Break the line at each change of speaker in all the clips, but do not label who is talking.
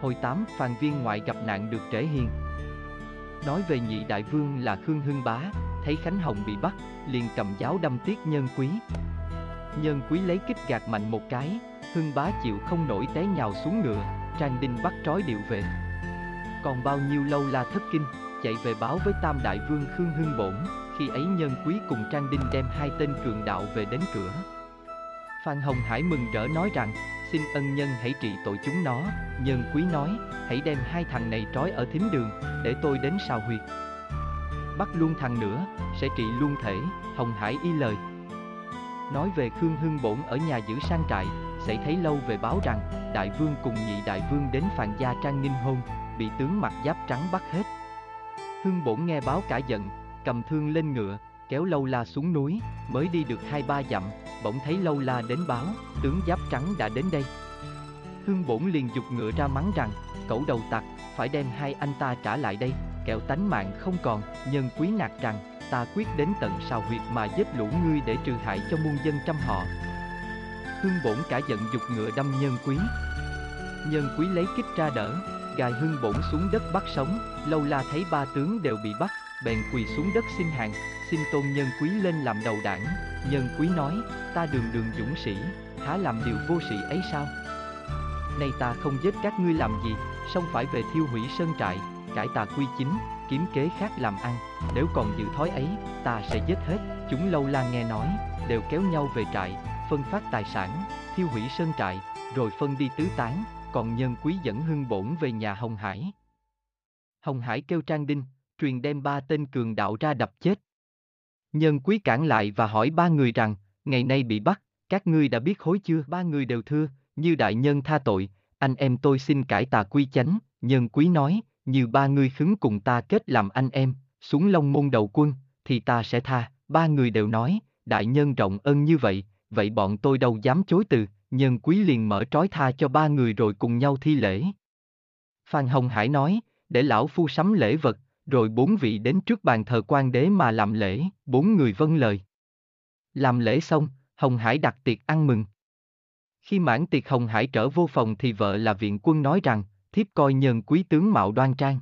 Hồi 8 Phan viên ngoại gặp nạn được trễ hiền. Nói về nhị đại vương là Khương Hưng Bá, Thấy Khánh Hồng bị bắt, liền cầm giáo đâm tiết nhân quý. Nhân quý lấy kích gạt mạnh một cái, Hưng Bá chịu không nổi té nhào xuống ngựa, Trang Đinh bắt trói điệu về. Còn bao nhiêu lâu la thất kinh, Chạy về báo với Tam Đại Vương Khương Hưng Bổn, Khi ấy nhân quý cùng Trang Đinh đem hai tên cường đạo về đến cửa. Phan Hồng Hải mừng rỡ nói rằng xin ân nhân hãy trị tội chúng nó, nhân quý nói, hãy đem hai thằng này trói ở thính đường, để tôi đến sao huyệt. Bắt luôn thằng nữa, sẽ trị luôn thể, Hồng Hải y lời. Nói về Khương Hưng Bổn ở nhà giữ sang trại, sẽ thấy lâu về báo rằng, đại vương cùng nhị đại vương đến phàn gia trang nghinh hôn, bị tướng mặc giáp trắng bắt hết. Hưng Bổn nghe báo cả giận, cầm thương lên ngựa, kéo lâu la xuống núi, mới đi được hai ba dặm, bỗng thấy lâu la đến báo, tướng giáp trắng đã đến đây. Hương bổn liền dục ngựa ra mắng rằng, cẩu đầu tặc, phải đem hai anh ta trả lại đây, kẹo tánh mạng không còn, nhân quý nạt rằng, ta quyết đến tận sào huyệt mà giết lũ ngươi để trừ hại cho muôn dân trăm họ. Hương bổn cả giận dục ngựa đâm nhân quý. Nhân quý lấy kích ra đỡ, gài hương bổn xuống đất bắt sống, lâu la thấy ba tướng đều bị bắt, bèn quỳ xuống đất xin hàng, xin tôn nhân quý lên làm đầu đảng. Nhân quý nói, ta đường đường dũng sĩ, há làm điều vô sĩ ấy sao? Nay ta không giết các ngươi làm gì, song phải về thiêu hủy sơn trại, cải tà quy chính, kiếm kế khác làm ăn, nếu còn giữ thói ấy, ta sẽ giết hết. Chúng lâu la nghe nói, đều kéo nhau về trại, phân phát tài sản, thiêu hủy sơn trại, rồi phân đi tứ tán, còn nhân quý dẫn hưng bổn về nhà Hồng Hải. Hồng Hải kêu Trang Đinh, truyền đem ba tên cường đạo ra đập chết. Nhân quý cản lại và hỏi ba người rằng, ngày nay bị bắt, các ngươi đã biết hối chưa? Ba người đều thưa, như đại nhân tha tội, anh em tôi xin cải tà quy chánh, nhân quý nói, như ba ngươi khứng cùng ta kết làm anh em, xuống long môn đầu quân, thì ta sẽ tha, ba người đều nói, đại nhân rộng ân như vậy, vậy bọn tôi đâu dám chối từ, nhân quý liền mở trói tha cho ba người rồi cùng nhau thi lễ. Phan Hồng Hải nói, để lão phu sắm lễ vật, rồi bốn vị đến trước bàn thờ quan đế mà làm lễ, bốn người vâng lời. Làm lễ xong, Hồng Hải đặt tiệc ăn mừng. Khi mãn tiệc Hồng Hải trở vô phòng thì vợ là viện quân nói rằng, thiếp coi nhân quý tướng mạo đoan trang.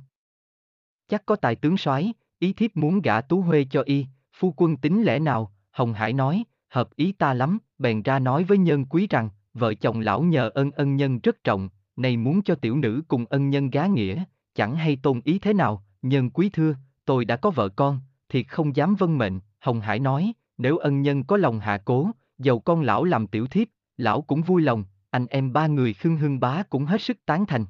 Chắc có tài tướng soái, ý thiếp muốn gả tú huê cho y, phu quân tính lẽ nào, Hồng Hải nói, hợp ý ta lắm, bèn ra nói với nhân quý rằng, vợ chồng lão nhờ ân ân nhân rất trọng, này muốn cho tiểu nữ cùng ân nhân gá nghĩa, chẳng hay tôn ý thế nào, nhân quý thưa, tôi đã có vợ con, thiệt không dám vân mệnh, Hồng Hải nói, nếu ân nhân có lòng hạ cố, dầu con lão làm tiểu thiếp, lão cũng vui lòng, anh em ba người khưng hưng bá cũng hết sức tán thành.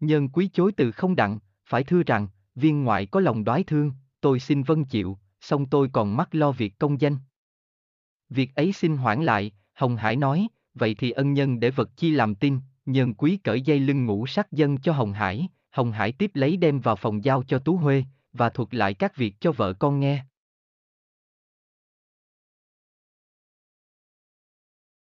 Nhân quý chối từ không đặng, phải thưa rằng, viên ngoại có lòng đoái thương, tôi xin vân chịu, song tôi còn mắc lo việc công danh. Việc ấy xin hoãn lại, Hồng Hải nói, vậy thì ân nhân để vật chi làm tin, nhân quý cởi dây lưng ngũ sắc dân cho Hồng Hải, Hồng Hải tiếp lấy đem vào phòng giao cho Tú Huê, và thuật lại các việc cho vợ con nghe.